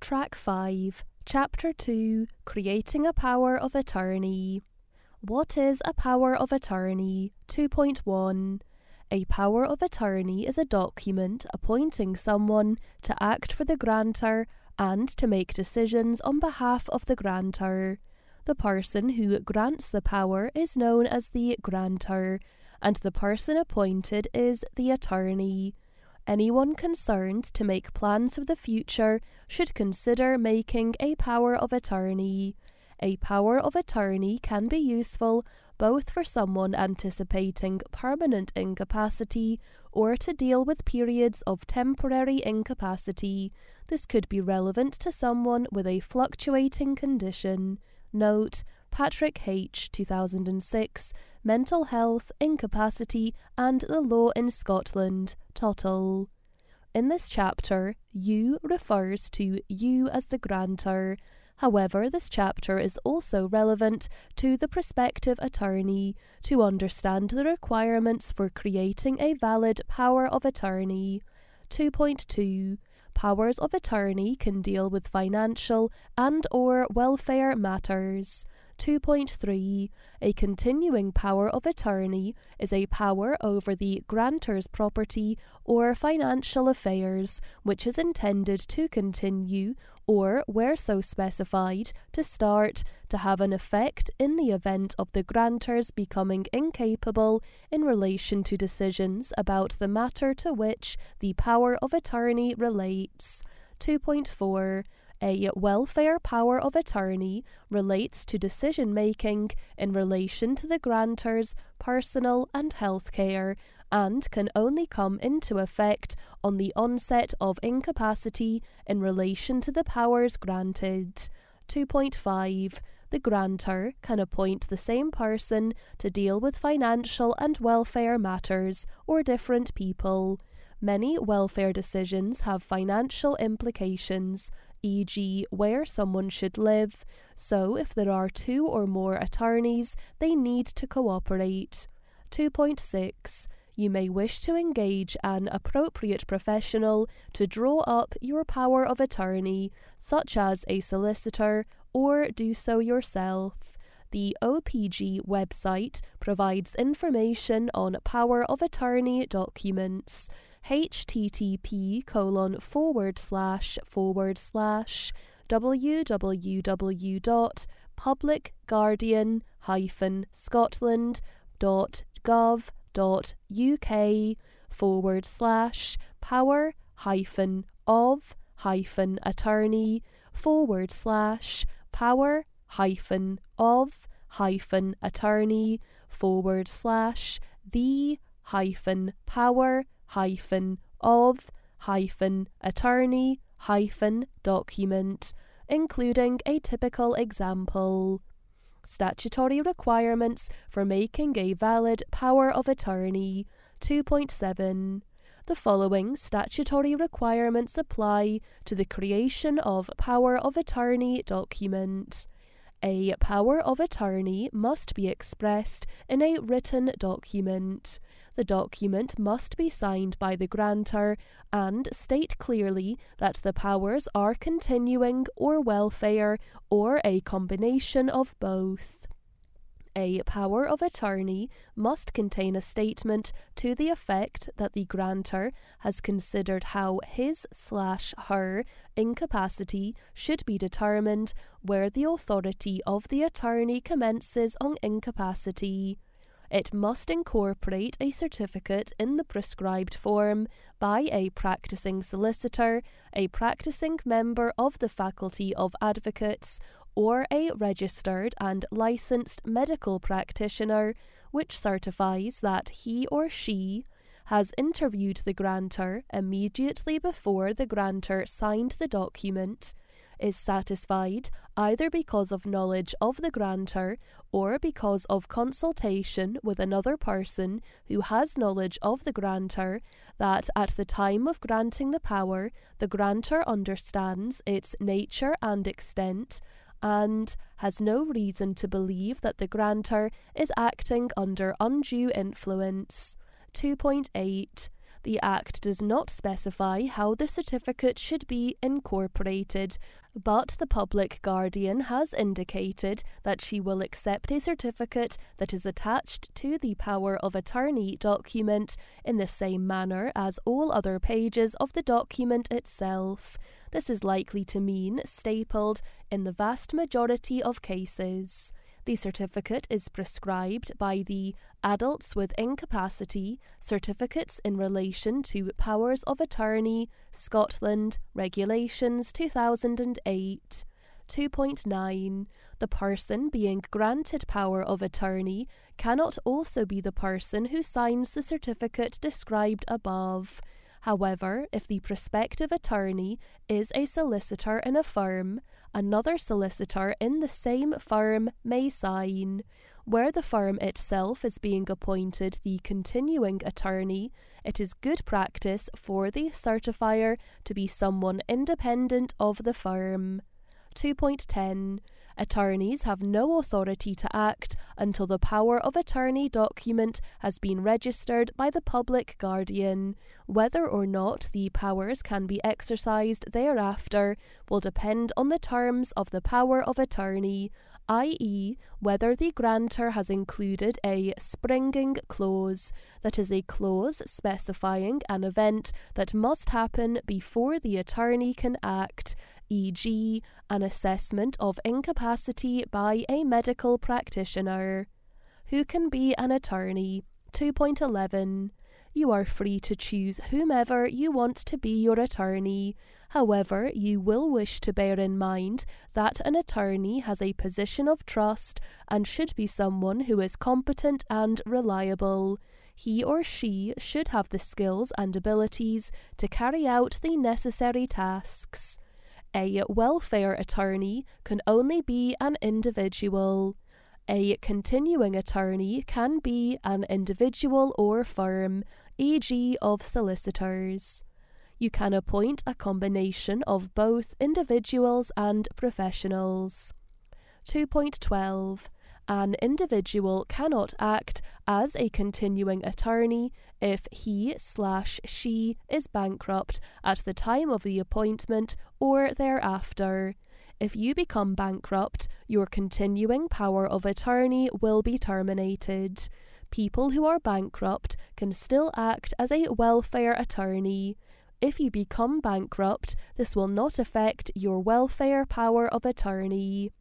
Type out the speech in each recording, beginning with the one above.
Track 5, Chapter 2 Creating a Power of Attorney. What is a power of attorney? 2.1 A power of attorney is a document appointing someone to act for the grantor and to make decisions on behalf of the grantor. The person who grants the power is known as the grantor, and the person appointed is the attorney. Anyone concerned to make plans for the future should consider making a power of attorney. A power of attorney can be useful both for someone anticipating permanent incapacity or to deal with periods of temporary incapacity. This could be relevant to someone with a fluctuating condition. Note Patrick H. 2006 Mental Health, Incapacity, and the Law in Scotland, Tottel. In this chapter, you refers to you as the grantor. However, this chapter is also relevant to the prospective attorney to understand the requirements for creating a valid power of attorney. 2.2 Powers of attorney can deal with financial and or welfare matters. 2.3 A continuing power of attorney is a power over the grantor's property or financial affairs which is intended to continue or, where so specified, to start to have an effect in the event of the grantor's becoming incapable in relation to decisions about the matter to which the power of attorney relates. 2.4 a welfare power of attorney relates to decision making in relation to the grantor's personal and health care and can only come into effect on the onset of incapacity in relation to the powers granted. 2.5 the grantor can appoint the same person to deal with financial and welfare matters or different people. Many welfare decisions have financial implications, e.g., where someone should live, so if there are two or more attorneys, they need to cooperate. 2.6 you may wish to engage an appropriate professional to draw up your power of attorney, such as a solicitor, or do so yourself. The OPG website provides information on power of attorney documents http colon forward slash forward slash www.publicguardian uk forward slash power hyphen of hyphen attorney forward slash power hyphen of hyphen attorney forward slash the hyphen power hyphen of hyphen attorney hyphen document, including a typical example. Statutory requirements for making a valid power of attorney 2.7. The following statutory requirements apply to the creation of power of attorney document. A power of attorney must be expressed in a written document. The document must be signed by the grantor and state clearly that the powers are continuing or welfare or a combination of both. A power of attorney must contain a statement to the effect that the grantor has considered how his slash her incapacity should be determined where the authority of the attorney commences on incapacity. It must incorporate a certificate in the prescribed form by a practicing solicitor, a practicing member of the Faculty of Advocates, or a registered and licensed medical practitioner which certifies that he or she has interviewed the grantor immediately before the grantor signed the document is satisfied either because of knowledge of the grantor or because of consultation with another person who has knowledge of the grantor that at the time of granting the power the grantor understands its nature and extent and has no reason to believe that the grantor is acting under undue influence. 2.8 The Act does not specify how the certificate should be incorporated, but the public guardian has indicated that she will accept a certificate that is attached to the power of attorney document in the same manner as all other pages of the document itself. This is likely to mean stapled in the vast majority of cases. The certificate is prescribed by the Adults with Incapacity Certificates in Relation to Powers of Attorney Scotland Regulations 2008. 2.9 The person being granted power of attorney cannot also be the person who signs the certificate described above. However, if the prospective attorney is a solicitor in a firm, another solicitor in the same firm may sign. Where the firm itself is being appointed the continuing attorney, it is good practice for the certifier to be someone independent of the firm. 2.10 Attorneys have no authority to act until the power of attorney document has been registered by the public guardian. Whether or not the powers can be exercised thereafter will depend on the terms of the power of attorney, i.e., whether the grantor has included a springing clause, that is, a clause specifying an event that must happen before the attorney can act e.g., an assessment of incapacity by a medical practitioner. Who can be an attorney? 2.11. You are free to choose whomever you want to be your attorney. However, you will wish to bear in mind that an attorney has a position of trust and should be someone who is competent and reliable. He or she should have the skills and abilities to carry out the necessary tasks. A welfare attorney can only be an individual. A continuing attorney can be an individual or firm, e.g., of solicitors. You can appoint a combination of both individuals and professionals. 2.12 an individual cannot act as a continuing attorney if he slash she is bankrupt at the time of the appointment or thereafter. If you become bankrupt, your continuing power of attorney will be terminated. People who are bankrupt can still act as a welfare attorney. If you become bankrupt, this will not affect your welfare power of attorney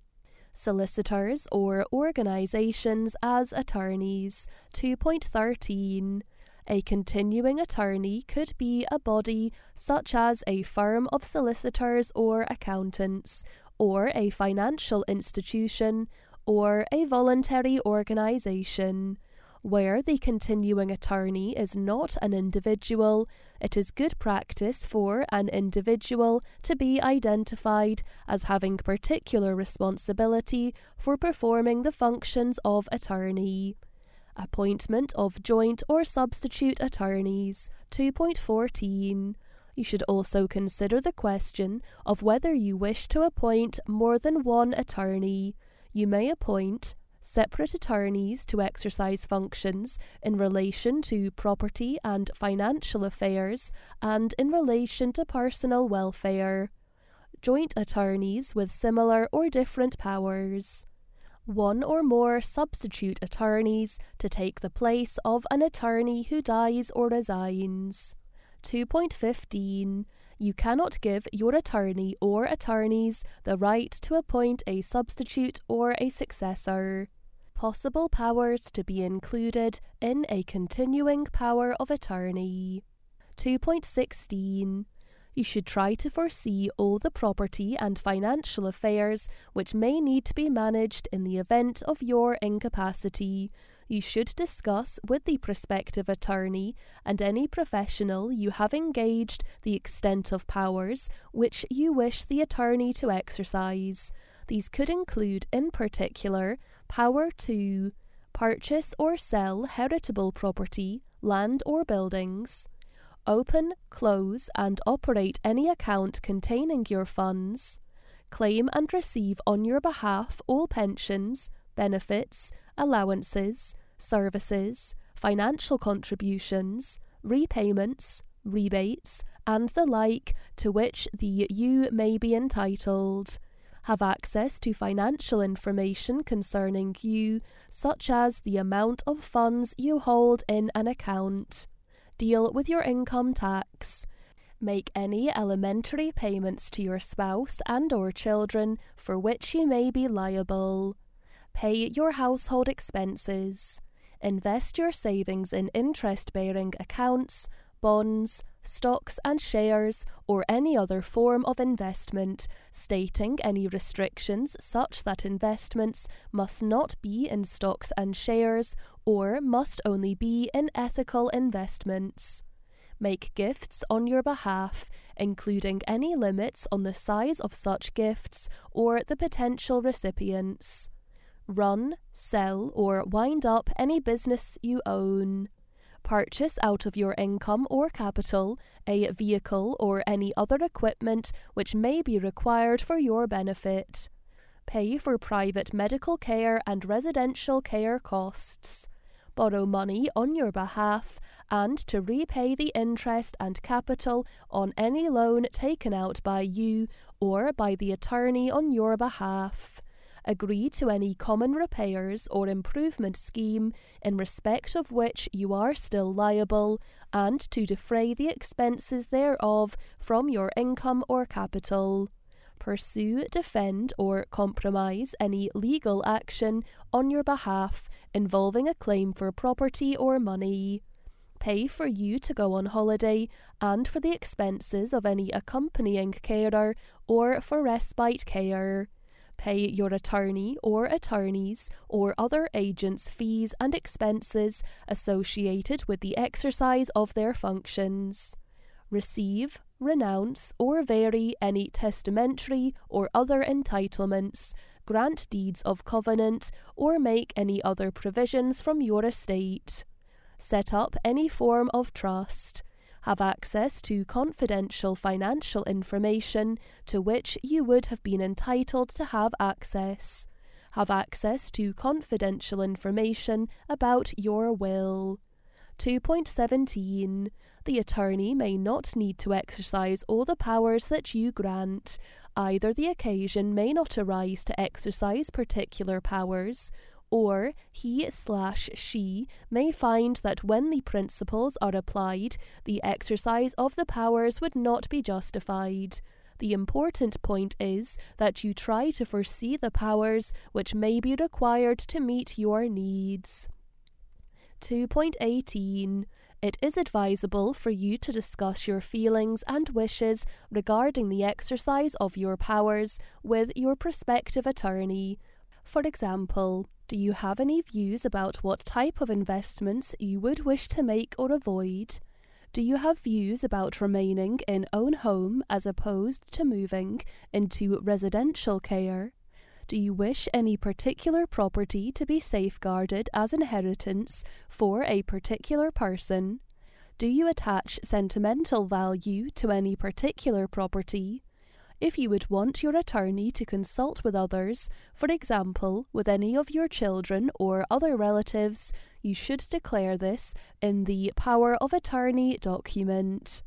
solicitors or organisations as attorneys. 2.13 a continuing attorney could be a body such as a firm of solicitors or accountants, or a financial institution, or a voluntary organisation. Where the continuing attorney is not an individual, it is good practice for an individual to be identified as having particular responsibility for performing the functions of attorney. Appointment of joint or substitute attorneys 2.14. You should also consider the question of whether you wish to appoint more than one attorney. You may appoint separate attorneys to exercise functions in relation to property and financial affairs and in relation to personal welfare. Joint attorneys with similar or different powers. One or more substitute attorneys to take the place of an attorney who dies or resigns. 2.15 you cannot give your attorney or attorneys the right to appoint a substitute or a successor possible powers to be included in a continuing power of attorney. 2.16 you should try to foresee all the property and financial affairs which may need to be managed in the event of your incapacity. You should discuss with the prospective attorney and any professional you have engaged the extent of powers which you wish the attorney to exercise. These could include, in particular, power to purchase or sell heritable property, land or buildings, open, close, and operate any account containing your funds, claim and receive on your behalf all pensions, benefits, allowances, services, financial contributions, repayments, rebates, and the like to which the you may be entitled. Have access to financial information concerning you, such as the amount of funds you hold in an account. Deal with your income tax. Make any alimentary payments to your spouse and or children for which you may be liable. Pay your household expenses. Invest your savings in interest bearing accounts, bonds, stocks and shares, or any other form of investment, stating any restrictions such that investments must not be in stocks and shares or must only be in ethical investments. Make gifts on your behalf, including any limits on the size of such gifts or the potential recipients. Run, sell, or wind up any business you own purchase out of your income or capital a vehicle or any other equipment which may be required for your benefit. Pay for private medical care and residential care costs. Borrow money on your behalf and to repay the interest and capital on any loan taken out by you or by the attorney on your behalf agree to any common repairs or improvement scheme in respect of which you are still liable, and to defray the expenses thereof from your income or capital. Pursue, defend, or compromise any legal action on your behalf involving a claim for property or money pay for you to go on holiday and for the expenses of any accompanying carer or for respite care pay your attorney or attorneys or other agents fees and expenses associated with the exercise of their functions. Receive, renounce, or vary any testamentary or other entitlements, grant deeds of covenant, or make any other provisions from your estate. Set up any form of trust have access to confidential financial information to which you would have been entitled to have access. Have access to confidential information about your will. 2.17 The attorney may not need to exercise all the powers that you grant. Either the occasion may not arise to exercise particular powers, or he slash she may find that when the principles are applied, the exercise of the powers would not be justified. The important point is that you try to foresee the powers which may be required to meet your needs. 2.18 It is advisable for you to discuss your feelings and wishes regarding the exercise of your powers with your prospective attorney. For example, do you have any views about what type of investments you would wish to make or avoid? Do you have views about remaining in own home as opposed to moving into residential care? Do you wish any particular property to be safeguarded as inheritance for a particular person? Do you attach sentimental value to any particular property? If you would want your attorney to consult with others, for example, with any of your children or other relatives, you should declare this in the Power of Attorney document.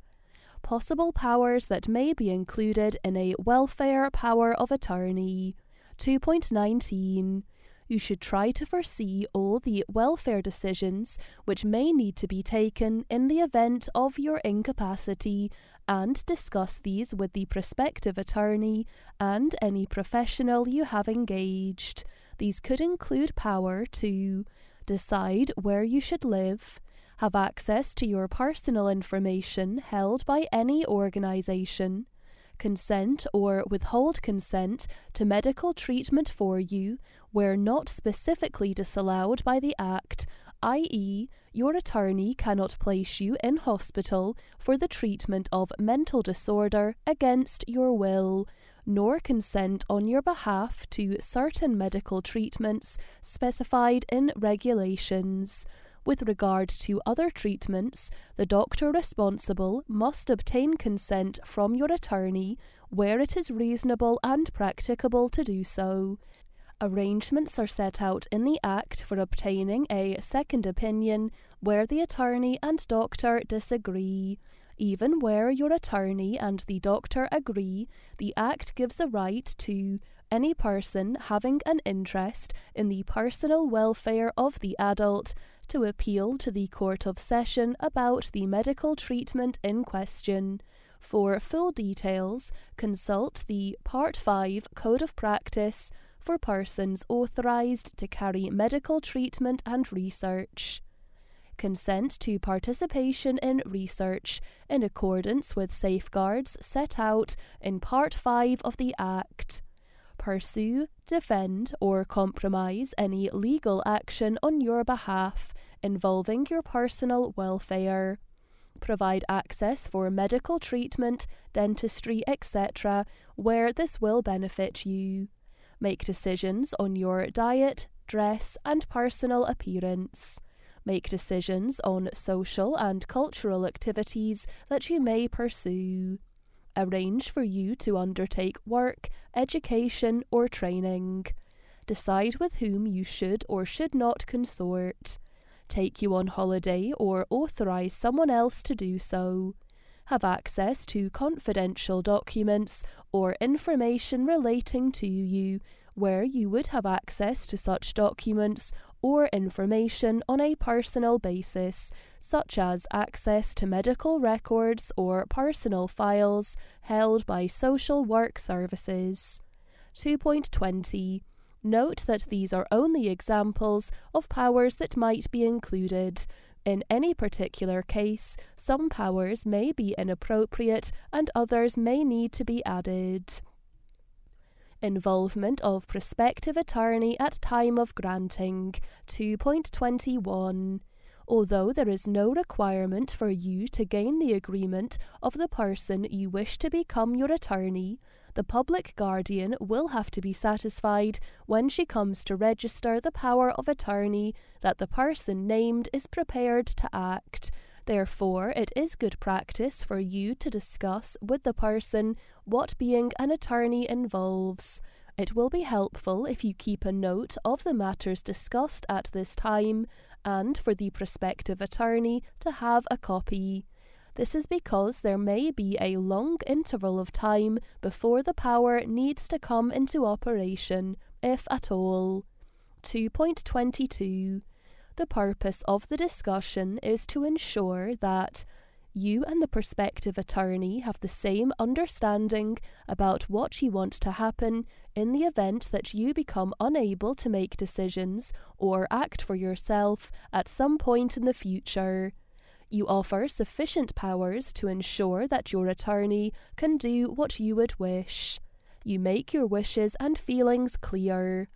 Possible powers that may be included in a Welfare Power of Attorney. 2.19 you should try to foresee all the welfare decisions which may need to be taken in the event of your incapacity and discuss these with the prospective attorney and any professional you have engaged. These could include power to decide where you should live, have access to your personal information held by any organisation, consent or withhold consent to medical treatment for you where not specifically disallowed by the Act, i.e., your attorney cannot place you in hospital for the treatment of mental disorder against your will, nor consent on your behalf to certain medical treatments specified in regulations. With regard to other treatments, the doctor responsible must obtain consent from your attorney where it is reasonable and practicable to do so. Arrangements are set out in the Act for obtaining a second opinion where the attorney and doctor disagree. Even where your attorney and the doctor agree, the Act gives a right to any person having an interest in the personal welfare of the adult to appeal to the Court of Session about the medical treatment in question. For full details, consult the Part 5 Code of Practice for persons authorised to carry medical treatment and research consent to participation in research in accordance with safeguards set out in Part 5 of the Act. Pursue, defend, or compromise any legal action on your behalf involving your personal welfare. Provide access for medical treatment, dentistry, etc., where this will benefit you. Make decisions on your diet, dress, and personal appearance make decisions on social and cultural activities that you may pursue. Arrange for you to undertake work, education, or training. Decide with whom you should or should not consort. Take you on holiday or authorize someone else to do so. Have access to confidential documents or information relating to you where you would have access to such documents or information on a personal basis, such as access to medical records or personal files held by social work services. 2.20 Note that these are only examples of powers that might be included. In any particular case, some powers may be inappropriate and others may need to be added involvement of prospective attorney at time of granting. 2.21. Although there is no requirement for you to gain the agreement of the person you wish to become your attorney, the public guardian will have to be satisfied when she comes to register the power of attorney that the person named is prepared to act. Therefore, it is good practice for you to discuss with the person what being an attorney involves. It will be helpful if you keep a note of the matters discussed at this time and for the prospective attorney to have a copy. This is because there may be a long interval of time before the power needs to come into operation, if at all. 2.22 the purpose of the discussion is to ensure that you and the prospective attorney have the same understanding about what you want to happen in the event that you become unable to make decisions or act for yourself at some point in the future. You offer sufficient powers to ensure that your attorney can do what you would wish. You make your wishes and feelings clear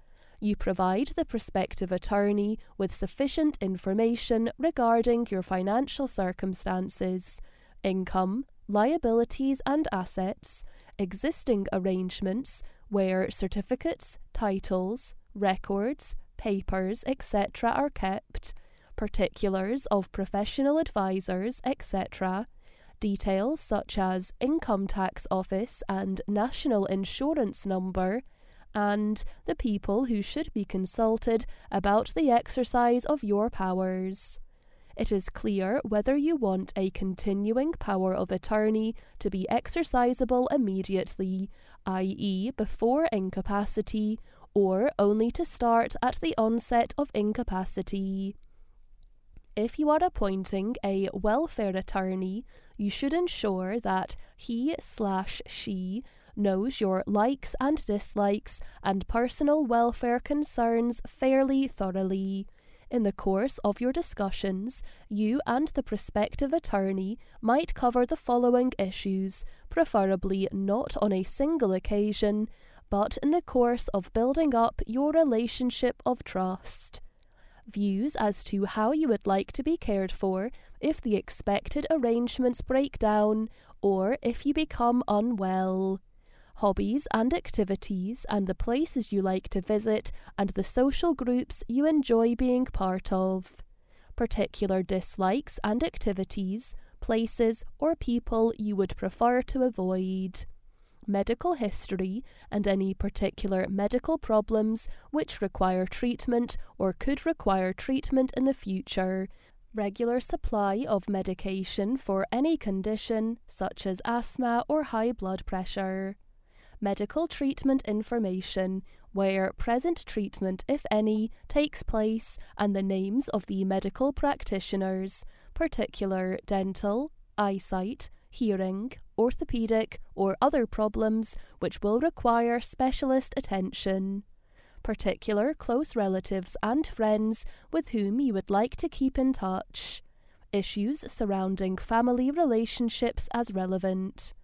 you provide the prospective attorney with sufficient information regarding your financial circumstances, income, liabilities and assets, existing arrangements where certificates, titles, records, papers, etc. are kept, particulars of professional advisors, etc., details such as income tax office and national insurance number, and the people who should be consulted about the exercise of your powers. It is clear whether you want a continuing power of attorney to be exercisable immediately, i.e., before incapacity, or only to start at the onset of incapacity. If you are appointing a welfare attorney, you should ensure that he slash she knows your likes and dislikes and personal welfare concerns fairly thoroughly. In the course of your discussions, you and the prospective attorney might cover the following issues, preferably not on a single occasion, but in the course of building up your relationship of trust. Views as to how you would like to be cared for if the expected arrangements break down or if you become unwell hobbies and activities, and the places you like to visit, and the social groups you enjoy being part of. Particular dislikes and activities, places, or people you would prefer to avoid. Medical history and any particular medical problems which require treatment or could require treatment in the future, regular supply of medication for any condition such as asthma or high blood pressure, medical treatment information where present treatment, if any, takes place and the names of the medical practitioners, particular dental, eyesight, hearing, orthopedic, or other problems which will require specialist attention. Particular close relatives and friends with whom you would like to keep in touch. Issues surrounding family relationships as relevant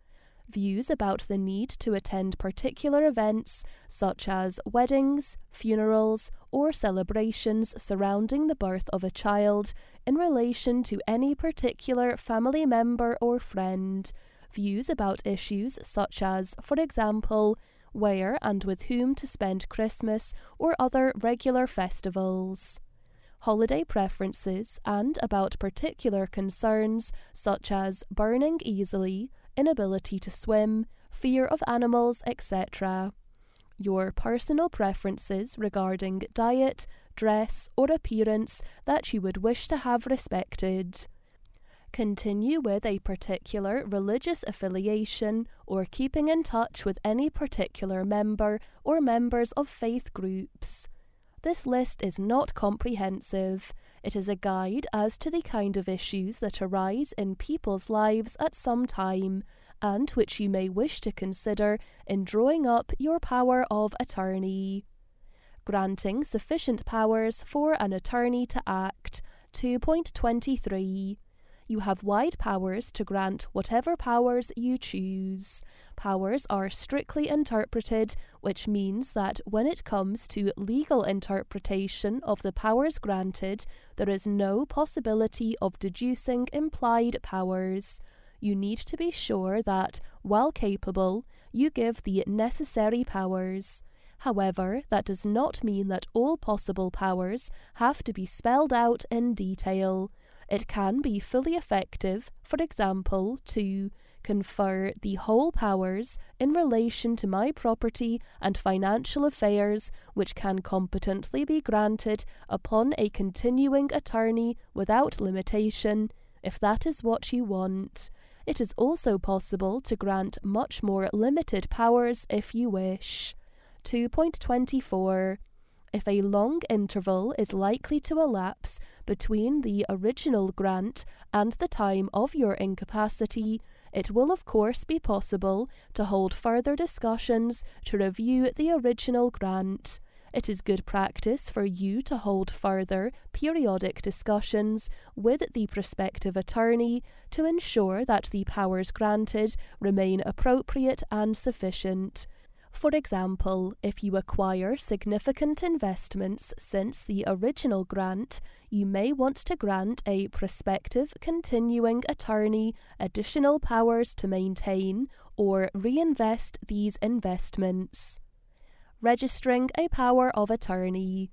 views about the need to attend particular events such as weddings, funerals, or celebrations surrounding the birth of a child in relation to any particular family member or friend, views about issues such as, for example, where and with whom to spend Christmas or other regular festivals. Holiday preferences, and about particular concerns such as burning easily, inability to swim, fear of animals, etc. Your personal preferences regarding diet, dress, or appearance that you would wish to have respected. Continue with a particular religious affiliation or keeping in touch with any particular member or members of faith groups. This list is not comprehensive. It is a guide as to the kind of issues that arise in people's lives at some time, and which you may wish to consider in drawing up your power of attorney. Granting sufficient powers for an attorney to act. 2.23 you have wide powers to grant whatever powers you choose. Powers are strictly interpreted, which means that when it comes to legal interpretation of the powers granted, there is no possibility of deducing implied powers. You need to be sure that, while capable, you give the necessary powers. However, that does not mean that all possible powers have to be spelled out in detail it can be fully effective, for example, to confer the whole powers in relation to my property and financial affairs, which can competently be granted upon a continuing attorney without limitation, if that is what you want. It is also possible to grant much more limited powers if you wish. 2.24 if a long interval is likely to elapse between the original grant and the time of your incapacity, it will of course be possible to hold further discussions to review the original grant. It is good practice for you to hold further periodic discussions with the prospective attorney to ensure that the powers granted remain appropriate and sufficient. For example, if you acquire significant investments since the original grant, you may want to grant a prospective continuing attorney additional powers to maintain or reinvest these investments. Registering a power of attorney.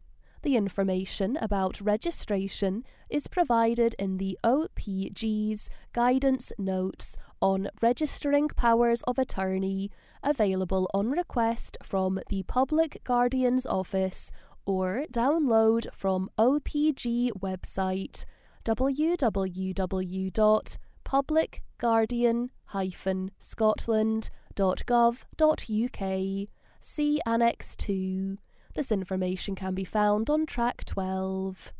The information about registration is provided in the OPG's guidance notes on registering powers of attorney, available on request from the Public Guardian's Office or download from OPG website www.publicguardian-scotland.gov.uk. See Annex 2. This information can be found on track 12.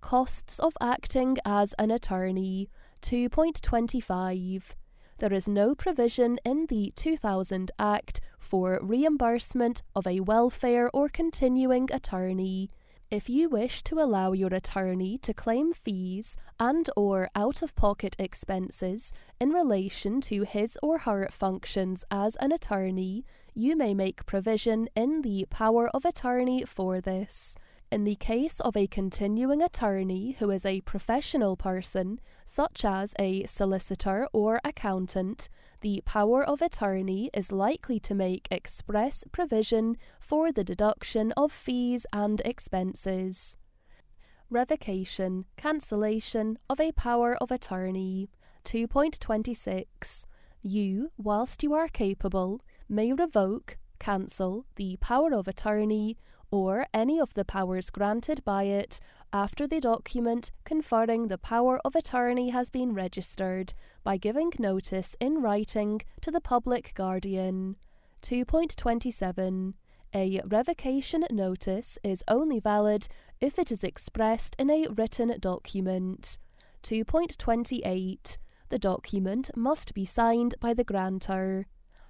Costs of acting as an attorney 2.25. There is no provision in the 2000 Act for reimbursement of a welfare or continuing attorney. If you wish to allow your attorney to claim fees and or out-of-pocket expenses in relation to his or her functions as an attorney, you may make provision in the power of attorney for this. In the case of a continuing attorney who is a professional person, such as a solicitor or accountant, the power of attorney is likely to make express provision for the deduction of fees and expenses. Revocation, cancellation of a power of attorney. 2.26. You, whilst you are capable, may revoke, cancel the power of attorney or any of the powers granted by it after the document conferring the power of attorney has been registered by giving notice in writing to the public guardian. 2.27 a revocation notice is only valid if it is expressed in a written document. 2.28 The document must be signed by the grantor.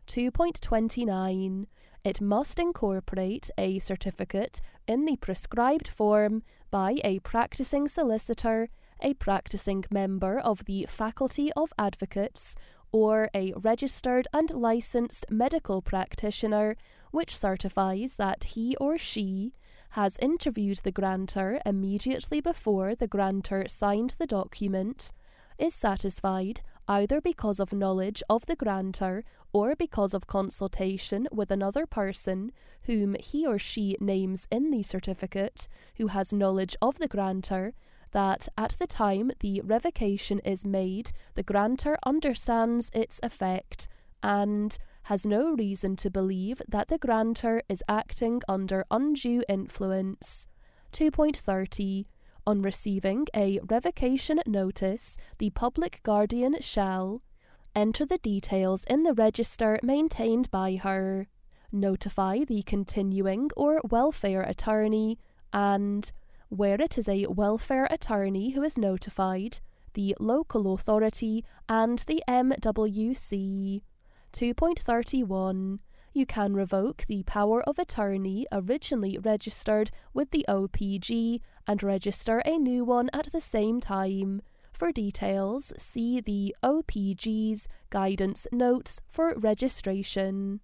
2.29 It must incorporate a certificate in the prescribed form by a practicing solicitor, a practicing member of the Faculty of Advocates, or a registered and licensed medical practitioner which certifies that he or she has interviewed the grantor immediately before the grantor signed the document, is satisfied either because of knowledge of the grantor or because of consultation with another person whom he or she names in the certificate who has knowledge of the grantor that at the time the revocation is made, the grantor understands its effect and has no reason to believe that the grantor is acting under undue influence. 2.30 On receiving a revocation notice, the public guardian shall enter the details in the register maintained by her, notify the continuing or welfare attorney, and where it is a welfare attorney who is notified, the local authority, and the MWC. 2.31 You can revoke the power of attorney originally registered with the OPG and register a new one at the same time. For details, see the OPG's guidance notes for registration.